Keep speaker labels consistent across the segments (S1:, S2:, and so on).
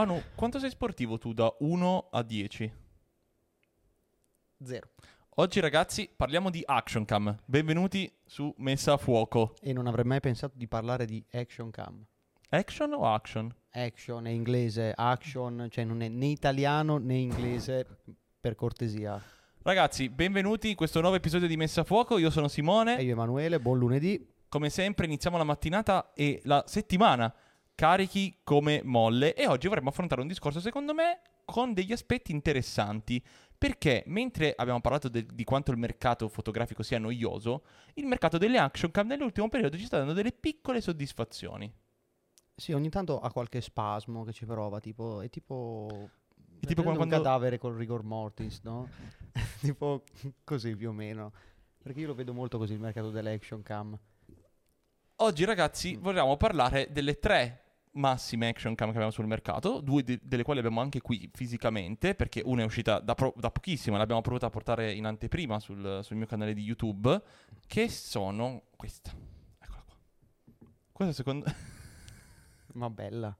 S1: Manu, quanto sei sportivo tu da 1 a 10?
S2: Zero.
S1: Oggi ragazzi parliamo di Action Cam. Benvenuti su Messa a Fuoco.
S2: E non avrei mai pensato di parlare di action cam.
S1: Action o action?
S2: Action è inglese, action, cioè non è né italiano né inglese, per cortesia.
S1: Ragazzi, benvenuti in questo nuovo episodio di Messa a Fuoco. Io sono Simone.
S2: E io Emanuele, buon lunedì.
S1: Come sempre iniziamo la mattinata e la settimana carichi come molle e oggi vorremmo affrontare un discorso secondo me con degli aspetti interessanti perché mentre abbiamo parlato de- di quanto il mercato fotografico sia noioso, il mercato delle action cam nell'ultimo periodo ci sta dando delle piccole soddisfazioni.
S2: Sì, ogni tanto ha qualche spasmo che ci prova, tipo, è tipo...
S1: È tipo quando-
S2: un cadavere col rigor mortis, no? tipo così più o meno. Perché io lo vedo molto così il mercato delle action cam.
S1: Oggi ragazzi vogliamo parlare delle tre massime action cam che abbiamo sul mercato, due de- delle quali abbiamo anche qui fisicamente, perché una è uscita da, pro- da pochissimo, l'abbiamo provata a portare in anteprima sul, sul mio canale di YouTube, che sono questa. Eccola qua. Questa secondo...
S2: Ma bella.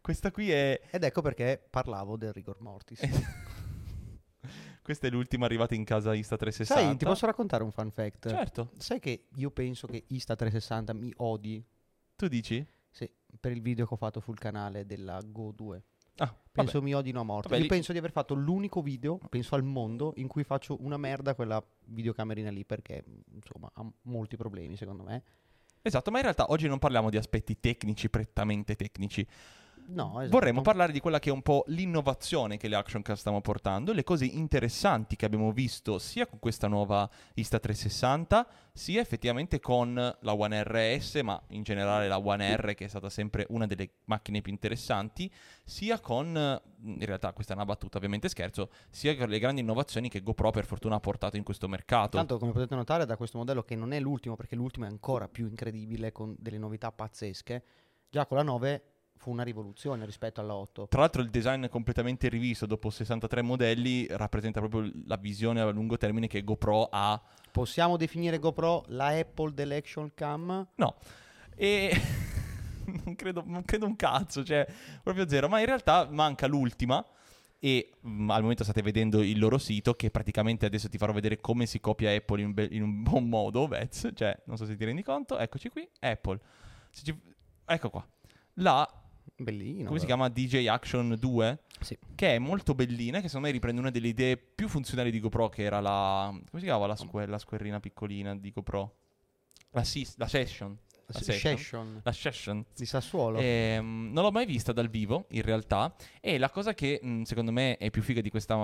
S1: questa qui è...
S2: Ed ecco perché parlavo del rigor mortis.
S1: questa è l'ultima arrivata in casa Insta360.
S2: Sai, ti posso raccontare un fun fact?
S1: Certo.
S2: Sai che io penso che Insta360 mi odi?
S1: Tu dici?
S2: Per il video che ho fatto sul canale della Go 2.
S1: Ah,
S2: Penso mi odino a morte.
S1: Vabbè,
S2: Io
S1: lì-
S2: penso di aver fatto l'unico video, penso al mondo, in cui faccio una merda quella videocamerina lì perché, insomma, ha molti problemi secondo me.
S1: Esatto, ma in realtà oggi non parliamo di aspetti tecnici, prettamente tecnici.
S2: No, esatto.
S1: Vorremmo parlare di quella che è un po' l'innovazione che le action cam stiamo portando, le cose interessanti che abbiamo visto sia con questa nuova Insta360, sia effettivamente con la One RS, ma in generale la One R che è stata sempre una delle macchine più interessanti, sia con, in realtà questa è una battuta ovviamente scherzo, sia con le grandi innovazioni che GoPro per fortuna ha portato in questo mercato.
S2: Tanto come potete notare da questo modello che non è l'ultimo perché l'ultimo è ancora più incredibile con delle novità pazzesche, già con la 9 fu una rivoluzione rispetto alla 8.
S1: Tra l'altro il design completamente rivisto dopo 63 modelli, rappresenta proprio la visione a lungo termine che GoPro ha
S2: Possiamo definire GoPro la Apple dell'action cam?
S1: No, e non, credo, non credo un cazzo, cioè proprio zero, ma in realtà manca l'ultima e mm, al momento state vedendo il loro sito che praticamente adesso ti farò vedere come si copia Apple in un, be- in un buon modo, Vez, cioè non so se ti rendi conto, eccoci qui, Apple. Ci- Ecco qua. La,
S2: Bellino.
S1: come si
S2: però.
S1: chiama, DJ Action 2,
S2: Sì.
S1: che è molto bellina, che secondo me riprende una delle idee più funzionali di GoPro, che era la... come si chiamava la, sque- la squerrina piccolina di GoPro? La, sis- la Session. La
S2: S-
S1: Session. La Session.
S2: di Sassuolo.
S1: Ehm, non l'ho mai vista dal vivo, in realtà. E la cosa che mh, secondo me è più figa di questa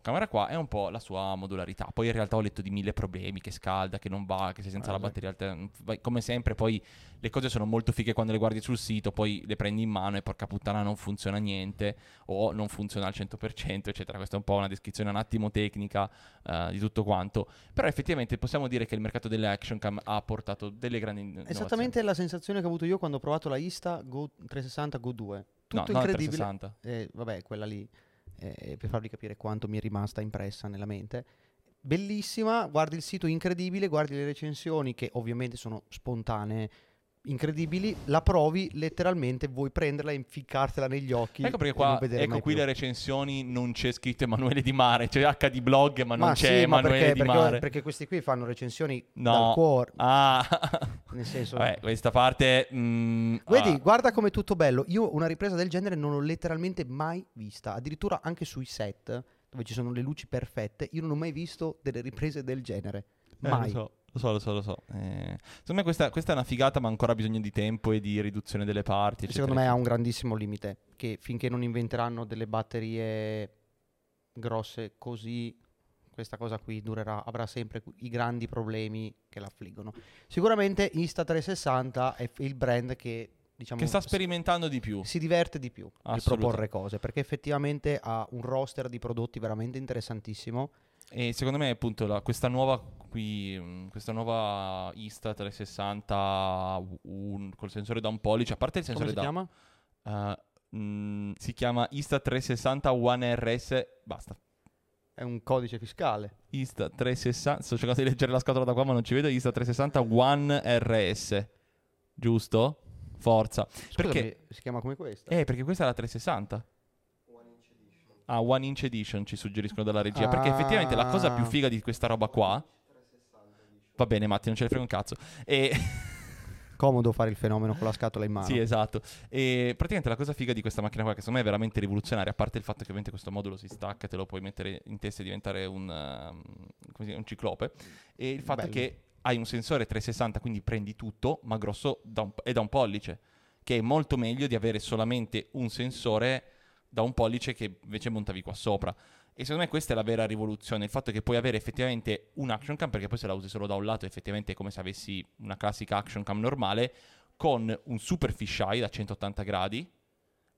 S1: camera qua è un po' la sua modularità. Poi in realtà ho letto di mille problemi, che scalda, che non va, che sei senza
S2: Ah,
S1: la batteria alta. Vai- Come sempre, poi le cose sono molto fighe quando le guardi sul sito, poi le prendi in mano e porca puttana non funziona niente o non funziona al 100%, eccetera. Questa è un po' una descrizione un attimo tecnica eh, di tutto quanto. Però effettivamente possiamo dire che il mercato delle action cam ha portato delle grandi innovazioni.
S2: Esattamente la sensazione che ho avuto io quando ho provato la Insta Go 360 Go 2.
S1: No,
S2: Tutto
S1: non
S2: incredibile.
S1: 360.
S2: Eh, vabbè, quella lì, eh, per farvi capire quanto mi è rimasta impressa nella mente. Bellissima, guardi il sito incredibile, guardi le recensioni che ovviamente sono spontanee, incredibili, la provi letteralmente, vuoi prenderla e inficartela negli occhi.
S1: Ecco perché qua, ecco qui
S2: più.
S1: le recensioni non c'è scritto Emanuele Di Mare, c'è HD blog ma non
S2: Ma
S1: c'è
S2: sì, ma
S1: Emanuele
S2: perché,
S1: Di
S2: perché-
S1: Mare.
S2: perché questi qui fanno recensioni
S1: No.
S2: dal cuore,
S1: Ah,
S2: nel senso...
S1: vabbè, questa parte... mm,
S2: Vedi,
S1: ah,
S2: guarda com'è tutto bello. Io una ripresa del genere non l'ho letteralmente mai vista. Addirittura anche sui set, dove ci sono le luci perfette, io non ho mai visto delle riprese del genere.
S1: eh,
S2: Mai.
S1: lo so, lo so, lo so. lo so. Eh, secondo me questa, questa è una figata ma ancora bisogno di tempo e di riduzione delle parti. eccetera,
S2: Secondo me ha un grandissimo limite. Che finché non inventeranno delle batterie grosse così, questa cosa qui durerà, avrà sempre i grandi problemi che l'affliggono. Sicuramente Insta360 è il brand che diciamo
S1: Che sta sperimentando di più.
S2: si diverte di più
S1: Assolutamente.
S2: proporre cose perché effettivamente ha un roster di prodotti veramente interessantissimo.
S1: E secondo me appunto la- questa nuova qui, mm, questa nuova Insta 360 un- col sensore da un pollice, a parte il
S2: Come
S1: sensore
S2: si
S1: da...
S2: chiama?
S1: Uh, mm, si chiama Insta360 One RS. Basta.
S2: È un codice fiscale.
S1: Insta360. Sto cercando di leggere la scatola da qua, ma non ci vedo. Insta360 One RS. Giusto? Forza.
S2: Scusami,
S1: Perché?
S2: si chiama come questa?
S1: Eh, perché questa è la 360. Ah, One Inch Edition ci suggeriscono dalla regia. Perché effettivamente la cosa più
S2: Ah.
S1: figa di questa roba qua. Va bene, Matti, non ce ne frega un cazzo. E.
S2: Comodo fare il fenomeno con la scatola in mano.
S1: Sì, esatto. E praticamente la cosa figa di questa macchina qua, che secondo me è veramente rivoluzionaria, a parte il fatto che ovviamente questo modulo si stacca te lo puoi mettere in testa e diventare un, um, si dice, un ciclope, e il fatto
S2: Bello.
S1: che hai un sensore 360, quindi prendi tutto, ma grosso da un, è da un pollice, che è molto meglio di avere solamente un sensore da un pollice che invece montavi qua sopra. E secondo me questa è la vera rivoluzione, il fatto che puoi avere effettivamente un action cam, perché poi se la usi solo da un lato effettivamente è come se avessi una classica action cam normale, con un super fisheye da 180 gradi,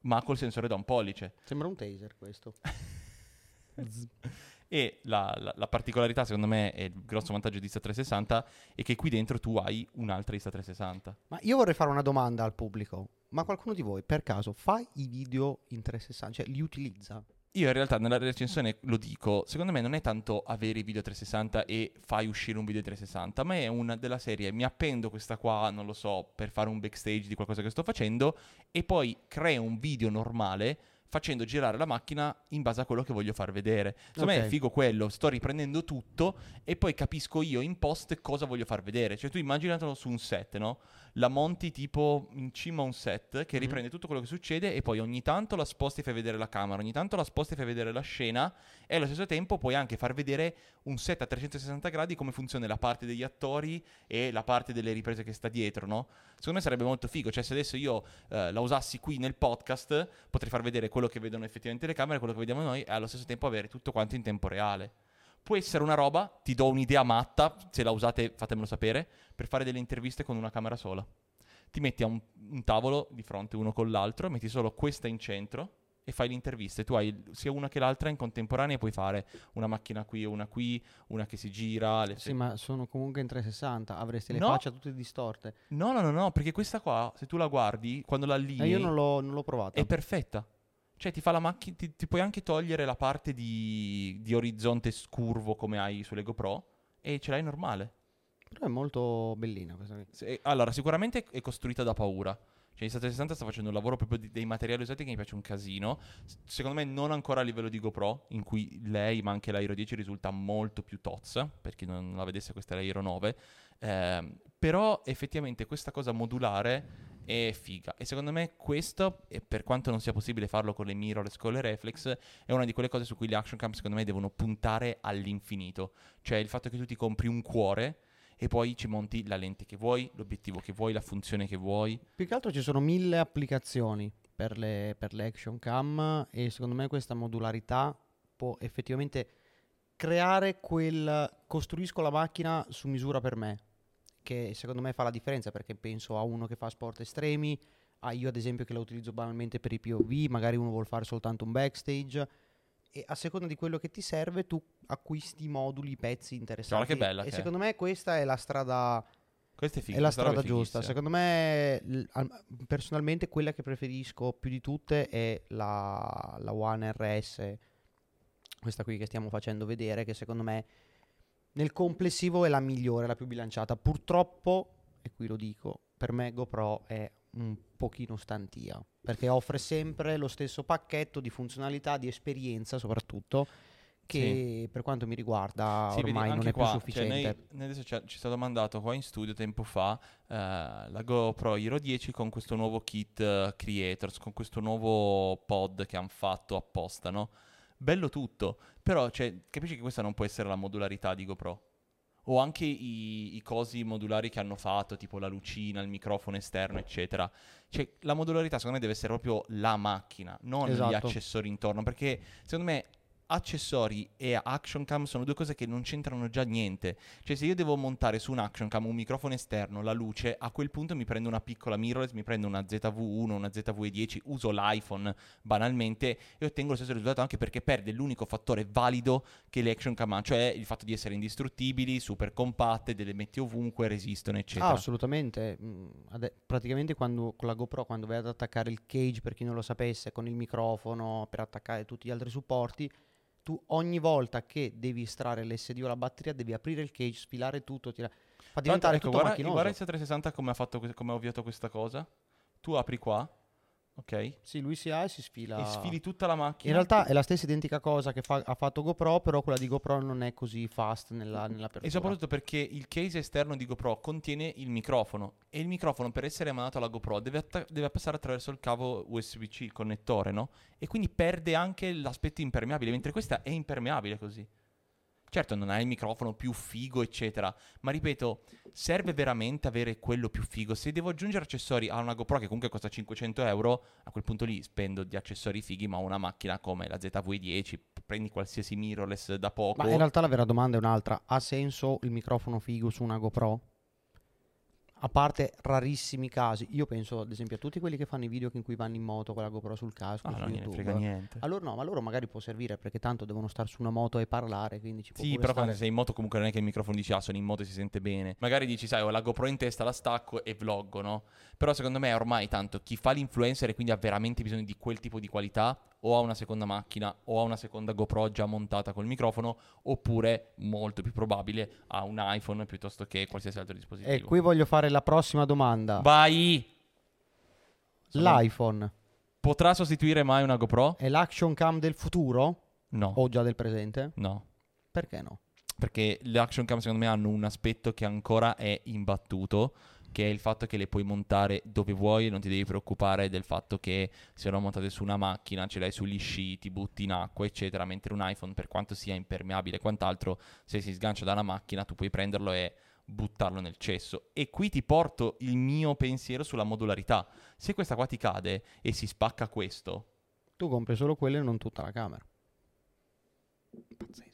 S1: ma col sensore da un pollice.
S2: Sembra un taser questo.
S1: E la, la- la particolarità, secondo me, e il grosso vantaggio di Insta360 è che qui dentro tu hai un'altra Insta360.
S2: Ma io vorrei fare una domanda al pubblico. Ma qualcuno di voi, per caso, fa i video in 360? Cioè, li utilizza?
S1: Io in realtà nella recensione lo dico, secondo me non è tanto avere i video 360 e fai uscire un video 360, ma è una della serie mi appendo questa qua, non lo so, per fare un backstage di qualcosa che sto facendo e poi creo un video normale facendo girare la macchina in base a quello che voglio far vedere. Secondo me
S2: Ok.
S1: è figo quello, sto riprendendo tutto e poi capisco io in post cosa voglio far vedere. Cioè tu immaginatelo su un set, no? La monti tipo in cima a un set che
S2: Mhm.
S1: riprende tutto quello che succede e poi ogni tanto la sposti e fai vedere la camera, ogni tanto la sposti e fai vedere la scena e allo stesso tempo puoi anche far vedere un set a 360 gradi come funziona la parte degli attori e la parte delle riprese che sta dietro, no? Secondo me sarebbe molto figo, cioè se adesso io eh, la usassi qui nel podcast potrei far vedere quello che vedono effettivamente le camere, quello che vediamo noi e allo stesso tempo avere tutto quanto in tempo reale. Può essere una roba, ti do un'idea matta, se la usate fatemelo sapere, per fare delle interviste con una camera sola. Ti metti a un, un tavolo di fronte uno con l'altro, metti solo questa in centro e fai le interviste. Tu hai sia una che l'altra in contemporanea e puoi fare una macchina qui e una qui, una che si gira.
S2: Sì, ma sono comunque in 360. Avresti le
S1: No.
S2: facce tutte distorte.
S1: No, no, no, no, perché questa qua, se tu la guardi, quando la
S2: E
S1: allinei,
S2: io non l'ho, non l'ho provata.
S1: è perfetta. Cioè ti fa la macchina, ti, ti puoi anche togliere la parte di, di orizzonte scurvo come hai sulle GoPro e ce l'hai normale.
S2: Però è molto bellina questa.
S1: Se- allora, sicuramente è costruita da paura. Cioè, Insta360 sta facendo un lavoro proprio di- dei materiali usati che mi piace un casino. S- Secondo me non ancora a livello di GoPro, in cui lei, ma anche l'Aero 10 risulta molto più tozza, per chi non la vedesse questa è l'Aero 9. Ehm, però effettivamente questa cosa modulare è figa. E secondo me questo, per quanto non sia possibile farlo con le mirrorless, con le reflex, è una di quelle cose su cui le action cam secondo me devono puntare all'infinito. Cioè il fatto che tu ti compri un cuore e poi ci monti la lente che vuoi, l'obiettivo che vuoi, la funzione che vuoi.
S2: Più che altro ci sono mille applicazioni per le, per le action cam e secondo me questa modularità può effettivamente creare quel costruisco la macchina su misura per me, che secondo me fa la differenza perché penso a uno che fa sport estremi, a io ad esempio che la utilizzo banalmente per i POV, magari uno vuole fare soltanto un backstage e a seconda di quello che ti serve tu acquisti moduli, pezzi interessanti.
S1: che bella
S2: e
S1: che è.
S2: secondo me questa è la strada
S1: Questo è figo.
S2: è la
S1: questa
S2: strada giusta. Secondo me, personalmente, quella che preferisco più di tutte è la, la One RS, questa qui che stiamo facendo vedere, che secondo me nel complessivo è la migliore, la più bilanciata. Purtroppo, e qui lo dico, per me GoPro è un pochino stantia, perché offre sempre lo stesso pacchetto di funzionalità, di esperienza soprattutto, che per quanto mi riguarda
S1: Sì, vedi,
S2: ormai non è più
S1: qua,
S2: sufficiente.
S1: Cioè, noi, adesso ci, ci è stato mandato qua in studio tempo fa eh, la GoPro Hero 10 con questo nuovo kit eh, Creators, con questo nuovo pod che hanno fatto apposta, no? Bello tutto, però cioè, capisci che questa non può essere la modularità di GoPro. O anche i, i cosi modulari che hanno fatto, tipo la lucina, il microfono esterno, eccetera. Cioè, la modularità secondo me deve essere proprio la macchina, non gli
S2: Esatto.
S1: accessori intorno, perché secondo me accessori e action cam sono due cose che non c'entrano già niente. Cioè, se io devo montare su un action cam un microfono esterno, la luce, a quel punto mi prendo una piccola mirrorless, mi prendo una ZV1, una ZV10, uso l'iPhone banalmente e ottengo lo stesso risultato anche perché perde l'unico fattore valido che le action cam hanno, cioè il fatto di essere indistruttibili, super compatte, delle metti ovunque, resistono, eccetera.
S2: Ah, assolutamente. Mm, ade- praticamente quando, con la GoPro, quando vai ad attaccare il cage, per chi non lo sapesse, con il microfono, per attaccare tutti gli altri supporti, tu ogni volta che devi estrarre l'SD o la batteria, devi aprire il cage, sfilare tutto, tira- fa diventare
S1: ecco,
S2: tutto
S1: guarda,
S2: macchinoso.
S1: guarda il 360 come ha, fatto, come ha ovviato questa cosa. tu apri qua, ok?
S2: Sì, lui si ha e si sfila.
S1: E sfili tutta la macchina.
S2: In realtà è la stessa identica cosa che fa- ha fatto GoPro, però quella di GoPro non è così fast nella, nell'apertura.
S1: E soprattutto perché il case esterno di GoPro contiene il microfono e il microfono per essere mandato alla GoPro deve, atta- deve passare attraverso il cavo USB-C, il connettore, no? E quindi perde anche l'aspetto impermeabile, mentre questa è impermeabile così. Certo, non hai il microfono più figo, eccetera, ma ripeto, serve veramente avere quello più figo. Se devo aggiungere accessori a una GoPro che comunque costa 500 euro, a quel punto lì spendo di accessori fighi, ma una macchina come la ZV-10, prendi qualsiasi mirrorless da poco.
S2: Ma in realtà la vera domanda è un'altra. Ha senso il microfono figo su una GoPro? A parte rarissimi casi, io penso ad esempio a tutti quelli che fanno i video in cui vanno in moto con la GoPro sul casco.
S1: Ah,
S2: su
S1: no, non
S2: YouTube.
S1: frega niente.
S2: Allora no, ma loro magari può servire perché tanto devono stare su una moto e parlare, quindi ci può
S1: Sì, però quando sei in moto comunque non è che il microfono dici ah sono in moto e si sente bene. Magari dici sai ho la GoPro in testa, la stacco e vloggo, no? Però secondo me ormai tanto chi fa l'influencer e quindi ha veramente bisogno di quel tipo di qualità o ha una seconda macchina o ha una seconda GoPro già montata col microfono oppure molto più probabile ha un iPhone piuttosto che qualsiasi altro dispositivo.
S2: E qui voglio fare la prossima domanda.
S1: Vai! Sono-
S2: L'iPhone
S1: Potrà sostituire mai una GoPro?
S2: è l'action cam del futuro
S1: No.
S2: o già del presente?
S1: No.
S2: Perché no?
S1: Perché le action cam secondo me hanno un aspetto che ancora è imbattuto, che è il fatto che le puoi montare dove vuoi non ti devi preoccupare del fatto che siano montate su una macchina, ce l'hai sugli sci, ti butti in acqua, eccetera, mentre un iPhone, per quanto sia impermeabile e quant'altro, se si sgancia da una macchina tu puoi prenderlo e buttarlo nel cesso. E qui ti porto il mio pensiero sulla modularità. Se questa qua ti cade e si spacca questo,
S2: Tu compri solo quello e non tutta la camera.
S1: pazzesco.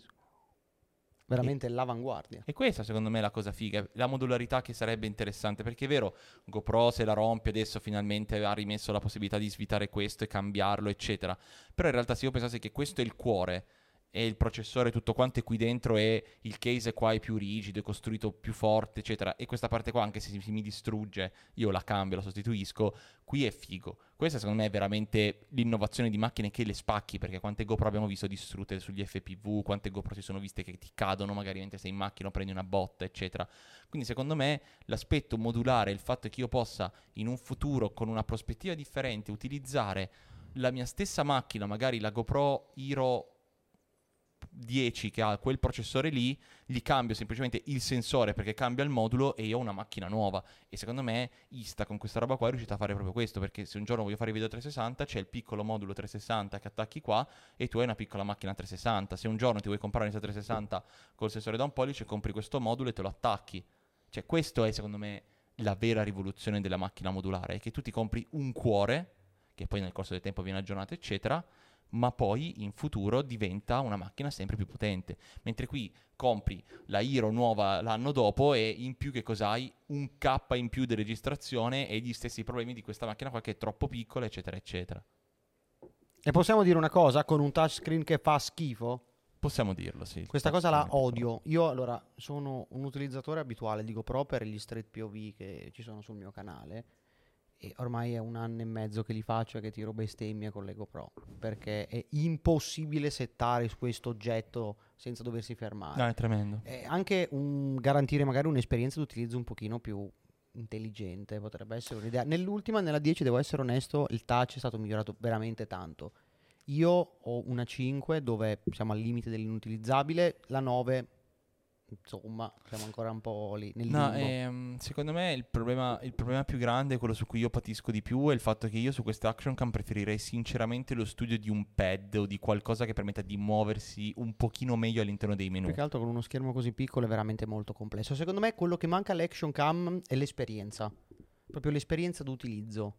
S2: Veramente l'avanguardia.
S1: E questa secondo me è la cosa figa, la modularità che sarebbe interessante, perché è vero, GoPro se la rompe adesso finalmente ha rimesso la possibilità di svitare questo e cambiarlo, eccetera. Però in realtà se io pensassi che questo è il cuore e il processore tutto quanto è qui dentro e il case qua è più rigido, è costruito più forte, eccetera, e questa parte qua anche se mi distrugge, io la cambio, la sostituisco, qui è figo. Questa secondo me è veramente l'innovazione di macchine che le spacchi, perché quante GoPro abbiamo visto distrutte sugli FPV, quante GoPro si sono viste che ti cadono magari mentre sei in macchina o prendi una botta, eccetera. Quindi secondo me l'aspetto modulare, il fatto che io possa in un futuro con una prospettiva differente utilizzare la mia stessa macchina, magari la GoPro Hero 10 che ha quel processore lì, gli cambio semplicemente il sensore perché cambia il modulo e io ho una macchina nuova. E secondo me Ista con questa roba qua è riuscita a fare proprio questo, perché se un giorno voglio fare video 360 c'è il piccolo modulo 360 che attacchi qua e tu hai una piccola macchina 360. Se un giorno ti vuoi comprare una 360 col sensore da un pollice, compri questo modulo e te lo attacchi. Cioè questo è secondo me la vera rivoluzione della macchina modulare, è che tu ti compri un cuore, che poi nel corso del tempo viene aggiornato, eccetera, ma poi in futuro diventa una macchina sempre più potente. Mentre qui compri la Hero nuova l'anno dopo e in più che cos'hai? Un K in più di registrazione e gli stessi problemi di questa macchina qua che è troppo piccola, eccetera, eccetera.
S2: E possiamo dire una cosa con un touchscreen che fa schifo?
S1: Possiamo dirlo, sì.
S2: Questa cosa la odio. Io allora sono un utilizzatore abituale di GoPro per gli straight POV che ci sono sul mio canale e ormai è un anno e mezzo che li faccio e che tiro bestemmie con le GoPro perché è impossibile settare su questo oggetto senza doversi fermare.
S1: No, è tremendo.
S2: E anche un- garantire magari un'esperienza di utilizzo un pochino più intelligente potrebbe essere un'idea. Nell'ultima, nella 10, devo essere onesto, il touch è stato migliorato veramente tanto. Io ho una 5 dove siamo al limite dell'inutilizzabile, la 9 insomma siamo ancora un po' lì nel
S1: No, ehm, secondo me il problema, il problema più grande, quello su cui io patisco di più, è il fatto che io su queste action cam preferirei sinceramente lo studio di un pad o di qualcosa che permetta di muoversi un pochino meglio all'interno dei menu.
S2: Più che altro con uno schermo così piccolo è veramente molto complesso. Secondo me quello che manca all'action cam è l'esperienza, proprio l'esperienza d'utilizzo.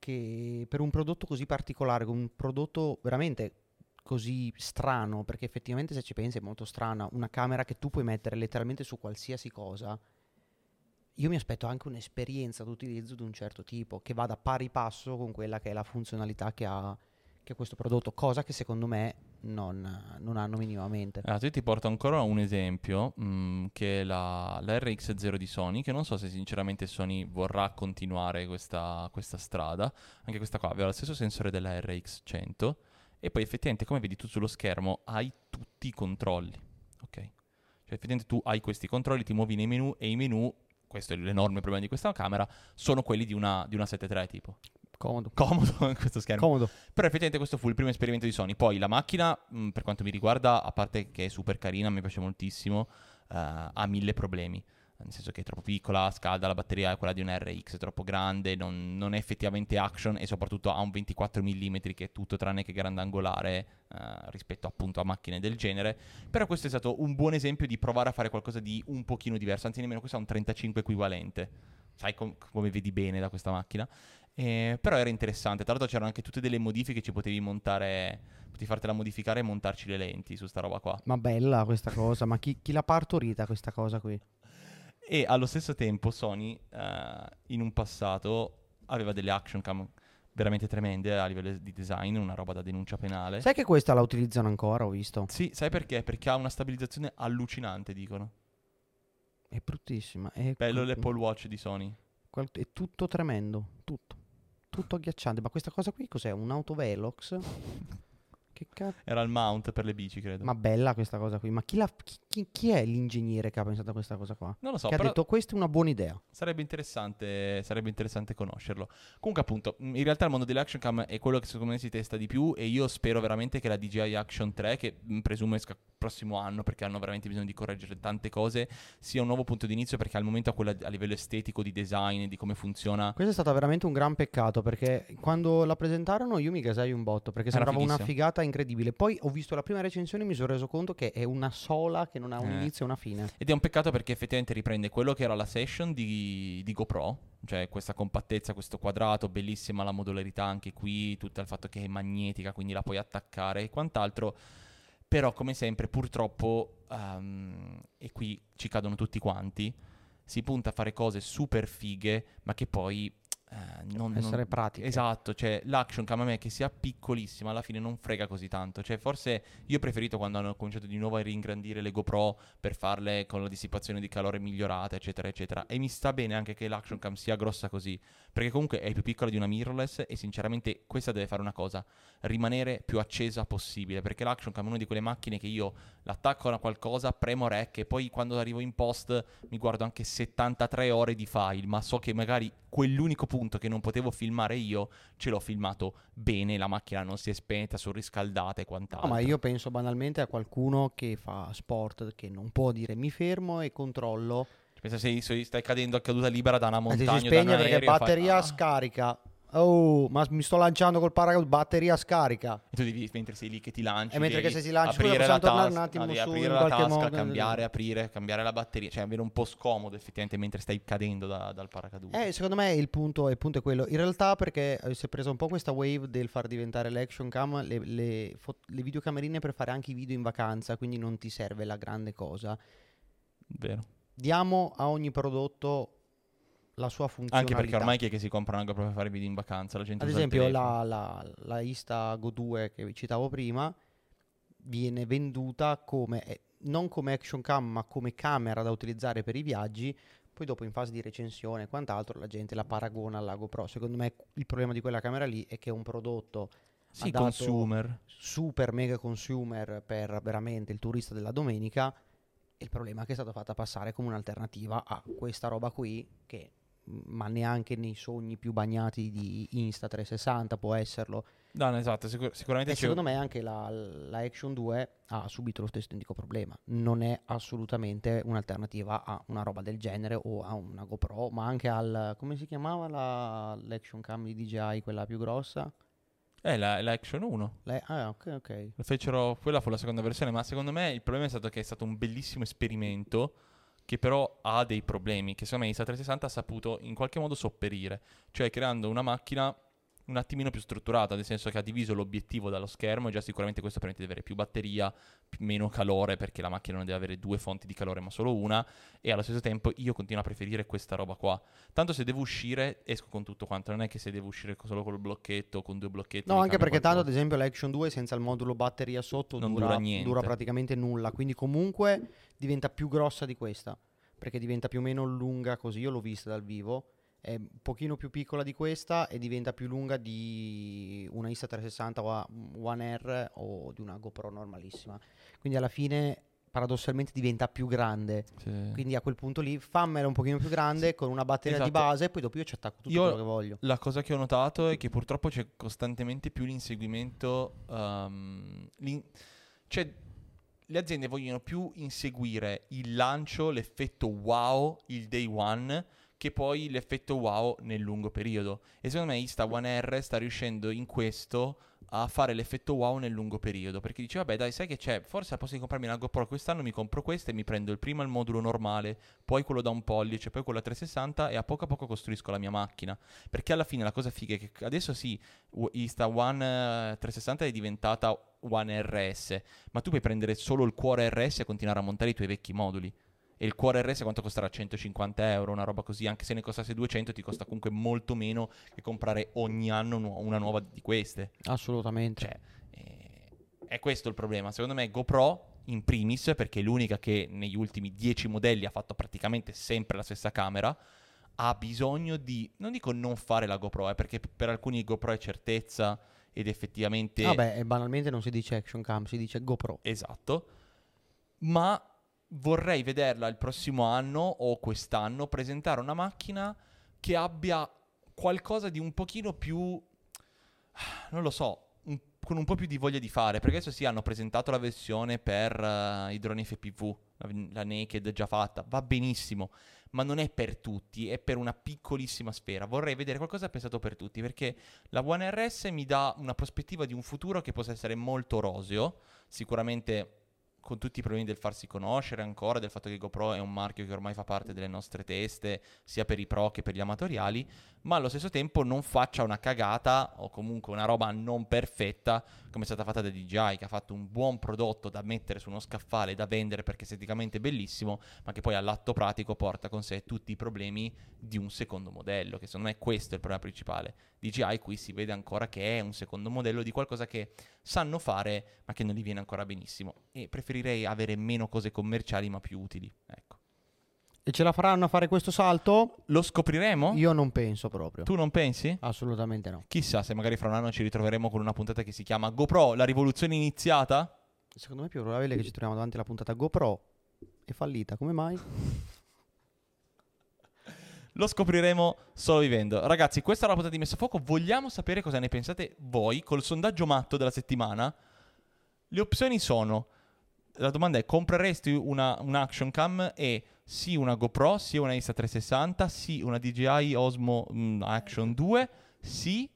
S2: Che per un prodotto così particolare, con un prodotto veramente così strano, perché effettivamente se ci pensi è molto strana, una camera che tu puoi mettere letteralmente su qualsiasi cosa. Io mi aspetto anche un'esperienza d'utilizzo di un certo tipo, che vada pari passo con quella che è la funzionalità che ha, che questo prodotto, cosa che secondo me non, non hanno minimamente.
S1: Allora, io ti porto ancora un esempio, mh, che è la, la RX0 di Sony, che non so se sinceramente Sony vorrà continuare questa, questa strada. Anche questa qua aveva lo stesso sensore della RX100 e poi effettivamente, come vedi tu sullo schermo, hai tutti i controlli, ok? Cioè effettivamente tu hai questi controlli, ti muovi nei menu e i menu questo è l'enorme problema di questa camera, sono quelli di una, di una 7.3 tipo.
S2: Comodo.
S1: Comodo questo schermo.
S2: Comodo.
S1: Però effettivamente questo fu il primo esperimento di Sony. Poi la macchina, mh, per quanto mi riguarda, a parte che è super carina, mi piace moltissimo, eh, ha mille problemi. Nel senso che è troppo piccola, scalda, la batteria è quella di un RX, è troppo grande, non, non è effettivamente action e soprattutto ha un 24 mm che è tutto tranne che grandangolare eh, rispetto appunto a macchine del genere. Però questo è stato un buon esempio di provare a fare qualcosa di un pochino diverso, anzi nemmeno questo ha un 35 equivalente. Sai com- come vedi bene da questa macchina. Eh, però era interessante. Tra l'altro c'erano anche tutte delle modifiche, ci potevi montare, potevi fartela modificare e montarci le lenti su sta roba qua.
S2: Ma bella questa cosa, ma chi, chi l'ha partorita questa cosa qui?
S1: E allo stesso tempo Sony eh, in un passato aveva delle action cam veramente tremende a livello di design, una roba da denuncia penale.
S2: Sai che questa la utilizzano ancora, ho visto.
S1: Sì, sai perché? Perché ha una stabilizzazione allucinante, dicono.
S2: È bruttissima. È,
S1: Bello l'Apple Watch di Sony.
S2: qual- è tutto tremendo, tutto. Tutto agghiacciante. Ma questa cosa qui cos'è? Un autovelox? Cazzo?
S1: Era il mount per le bici, credo.
S2: Ma bella questa cosa qui. Ma chi, l'ha- chi- chi- chi è l'ingegnere che ha pensato a questa cosa qua?
S1: non lo so,
S2: che ha detto questa è una buona idea.
S1: sarebbe interessante, sarebbe interessante conoscerlo. Comunque, appunto, mh, in realtà il mondo delle action cam è quello che secondo me si testa di più e io spero veramente che la DJI Action 3, che mh, presumo esca prossimo anno perché hanno veramente bisogno di correggere tante cose, sia un nuovo punto di inizio perché al momento a, quella- a livello estetico, di design, di come funziona,
S2: Questo è stato veramente un gran peccato perché quando la presentarono io mi gasai un botto perché
S1: Era
S2: sembrava una
S1: fighissimo.
S2: figata incredibile. Poi ho visto la prima recensione e mi sono reso conto che è una sola che non ha un
S1: Eh.
S2: inizio e una fine.
S1: Ed è un peccato perché effettivamente riprende quello che era la session di, di GoPro, cioè questa compattezza, questo quadrato, bellissima la modularità anche qui, tutto il fatto che è magnetica, quindi la puoi attaccare e quant'altro. Però come sempre purtroppo, ehm, e qui ci cadono tutti quanti, si punta a fare cose super fighe, ma che poi... eh, non, non-
S2: Essere pratiche.
S1: Esatto, cioè l'action cam a me che sia piccolissima alla fine non frega così tanto. Cioè forse io ho preferito quando hanno cominciato di nuovo a ringrandire le GoPro per farle con la dissipazione di calore migliorata, eccetera, eccetera. E mi sta bene anche che l'action cam sia grossa così, perché comunque è più piccola di una mirrorless e sinceramente questa deve fare una cosa, rimanere più accesa possibile, perché l'action cam è una di quelle macchine che io l'attacco a qualcosa, premo rec e poi quando arrivo in post mi guardo anche 73 ore di file, ma so che magari quell'unico punto che non potevo filmare io ce l'ho filmato bene, la macchina non si è spenta, surriscaldata e
S2: No,
S1: quant'altro.
S2: ma io penso banalmente a qualcuno che fa sport che non può dire mi fermo e controllo.
S1: Pensa se se stai cadendo a caduta libera da una montagna
S2: si
S1: da un
S2: spegne perché
S1: aereo, fai-
S2: batteria
S1: ah.
S2: scarica. Oh, ma mi sto lanciando col paracadute, batteria scarica.
S1: E tu devi, mentre sei lì che ti lanci,
S2: E mentre si lancia,
S1: aprire la
S2: tornare un
S1: tasca,
S2: attimo
S1: no,
S2: su
S1: aprire la tasca,
S2: modo.
S1: cambiare, aprire, cambiare la batteria, cioè avere un po' scomodo effettivamente mentre stai cadendo da- dal paracadute.
S2: Eh, secondo me il punto, il punto è quello. In realtà, perché eh, si è presa un po' questa wave del far diventare l'action cam le, le, fo- le videocamerine per fare anche i video in vacanza, quindi non ti serve la grande cosa.
S1: Vero.
S2: Diamo a ogni prodotto la sua
S1: Anche
S2: funzionalità.
S1: perché ormai chi è che si compra una GoPro per fare video in vacanza? La gente
S2: Ad esempio, la, la, la Insta Go 2 che vi citavo prima viene venduta come eh, non come action cam, ma come camera da utilizzare per i viaggi. Poi dopo in fase di recensione e quant'altro la gente la paragona alla GoPro. Secondo me il problema di quella camera lì è che è un prodotto
S1: Sì, consumer.
S2: super mega consumer per veramente il turista della domenica. Il problema è che è stata fatta passare come un'alternativa a questa roba qui che ma neanche nei sogni più bagnati di Insta 360 può esserlo.
S1: No, no, esatto, sicur- sicuramente
S2: E
S1: c'è
S2: secondo me anche la, la Action 2 ha subito lo stesso identico problema. Non è assolutamente un'alternativa a una roba del genere o a una GoPro, ma anche al... come si chiamava la, l'Action Cam di DJI, quella più grossa?
S1: Eh, la, la Action 1.
S2: Le- ah, ok, ok.
S1: Lo fecero, quella fu la seconda versione, ma secondo me il problema è stato che è stato un bellissimo esperimento che però ha dei problemi, che secondo me Insta 360 ha saputo in qualche modo sopperire, cioè creando una macchina un attimino più strutturata, nel senso che ha diviso l'obiettivo dallo schermo e già sicuramente questo permette di avere più batteria, più- meno calore, perché la macchina non deve avere due fonti di calore ma solo una, e allo stesso tempo io continuo a preferire questa roba qua. Tanto se devo uscire esco con tutto quanto, non è che se devo uscire solo col blocchetto, con due blocchetti...
S2: No, anche perché tanto ad
S1: qualcosa.
S2: esempio l'Action 2 senza il modulo batteria sotto
S1: Non
S2: dura,
S1: dura niente.
S2: dura praticamente nulla, quindi comunque diventa più grossa di questa, perché diventa più o meno lunga così, io l'ho vista dal vivo, è un pochino più piccola di questa e diventa più lunga di una Insta 360 o a- One R o di una GoPro normalissima. Quindi alla fine paradossalmente diventa più grande.
S1: Sì.
S2: Quindi a quel punto lì fammela un pochino più grande con una batteria di
S1: Esatto.
S2: base e poi dopo io ci attacco tutto
S1: Io-
S2: quello che voglio.
S1: La cosa che ho notato è che purtroppo c'è costantemente più l'inseguimento. ehm, l'in- cioè, le aziende vogliono più inseguire il lancio, l'effetto wow, il day one, che poi l'effetto wow nel lungo periodo. E secondo me Insta One R sta riuscendo in questo a fare l'effetto wow nel lungo periodo. Perché dice, vabbè, dai, sai che c'è? Forse al posto di comprarmi una GoPro quest'anno mi compro questa e mi prendo il prima il modulo normale, poi quello da un pollice, poi quello a 360 e a poco a poco costruisco la mia macchina. Perché alla fine la cosa figa è che adesso sì, Insta One eh, 360 è diventata One RS, ma tu puoi prendere solo il cuore RS e continuare a montare i tuoi vecchi moduli. E il cuore RS quanto costerà? 150 euro, una roba così, anche se ne costasse 200 ti costa comunque molto meno che comprare ogni anno nu- una nuova di queste.
S2: Assolutamente.
S1: Cioè, eh, è questo il problema. Secondo me GoPro in primis, perché è l'unica che negli ultimi 10 modelli ha fatto praticamente sempre la stessa camera, ha bisogno di, non dico non fare la GoPro, eh, perché per alcuni GoPro è certezza ed effettivamente...
S2: Vabbè, banalmente non si dice action cam, si dice GoPro.
S1: Esatto. Ma vorrei vederla il prossimo anno o quest'anno presentare una macchina che abbia qualcosa di un pochino più non lo so, un- con un po' più di voglia di fare, perché adesso sì hanno presentato la versione per eh, i droni FPV, la, la naked già fatta, va benissimo, ma non è per tutti, è per una piccolissima sfera. Vorrei vedere qualcosa pensato per tutti, perché la One RS mi dà una prospettiva di un futuro che possa essere molto roseo, sicuramente con tutti i problemi del farsi conoscere ancora, del fatto che GoPro è un marchio che ormai fa parte delle nostre teste, sia per i pro che per gli amatoriali, ma allo stesso tempo non faccia una cagata o comunque una roba non perfetta come è stata fatta da DJI, che ha fatto un buon prodotto da mettere su uno scaffale, da vendere perché esteticamente è bellissimo, ma che poi all'atto pratico porta con sé tutti i problemi di un secondo modello, che secondo me questo è il problema principale. DJI qui si vede ancora che è un secondo modello di qualcosa che sanno fare, ma che non gli viene ancora benissimo. E preferirei avere meno cose commerciali, ma più utili. Ecco.
S2: E ce la faranno a fare questo salto?
S1: Lo scopriremo?
S2: Io non penso proprio.
S1: Tu non pensi?
S2: Assolutamente no.
S1: Chissà se magari fra un anno ci ritroveremo con una puntata che si chiama GoPro, la rivoluzione iniziata?
S2: Secondo me è più probabile che ci troviamo davanti alla puntata GoPro è fallita. Come mai?
S1: Lo scopriremo solo vivendo. Ragazzi, questa è la puntata di Messa a Fuoco. Vogliamo sapere cosa ne pensate voi col sondaggio matto della settimana? Le opzioni sono: la domanda è: compreresti una, un action cam? E sì, una GoPro, sì, una Insta360, sì, una DJI Osmo mm, Action 2, sì,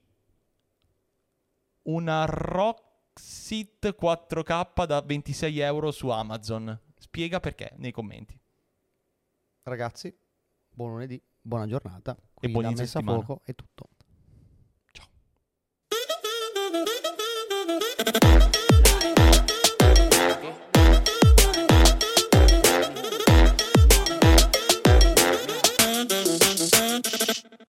S1: una Roxit 4K da 26 euro su Amazon. Spiega perché nei commenti.
S2: Ragazzi, buon lunedì, buona giornata. Qui e
S1: buona
S2: messa a fuoco è tutto. Ciao.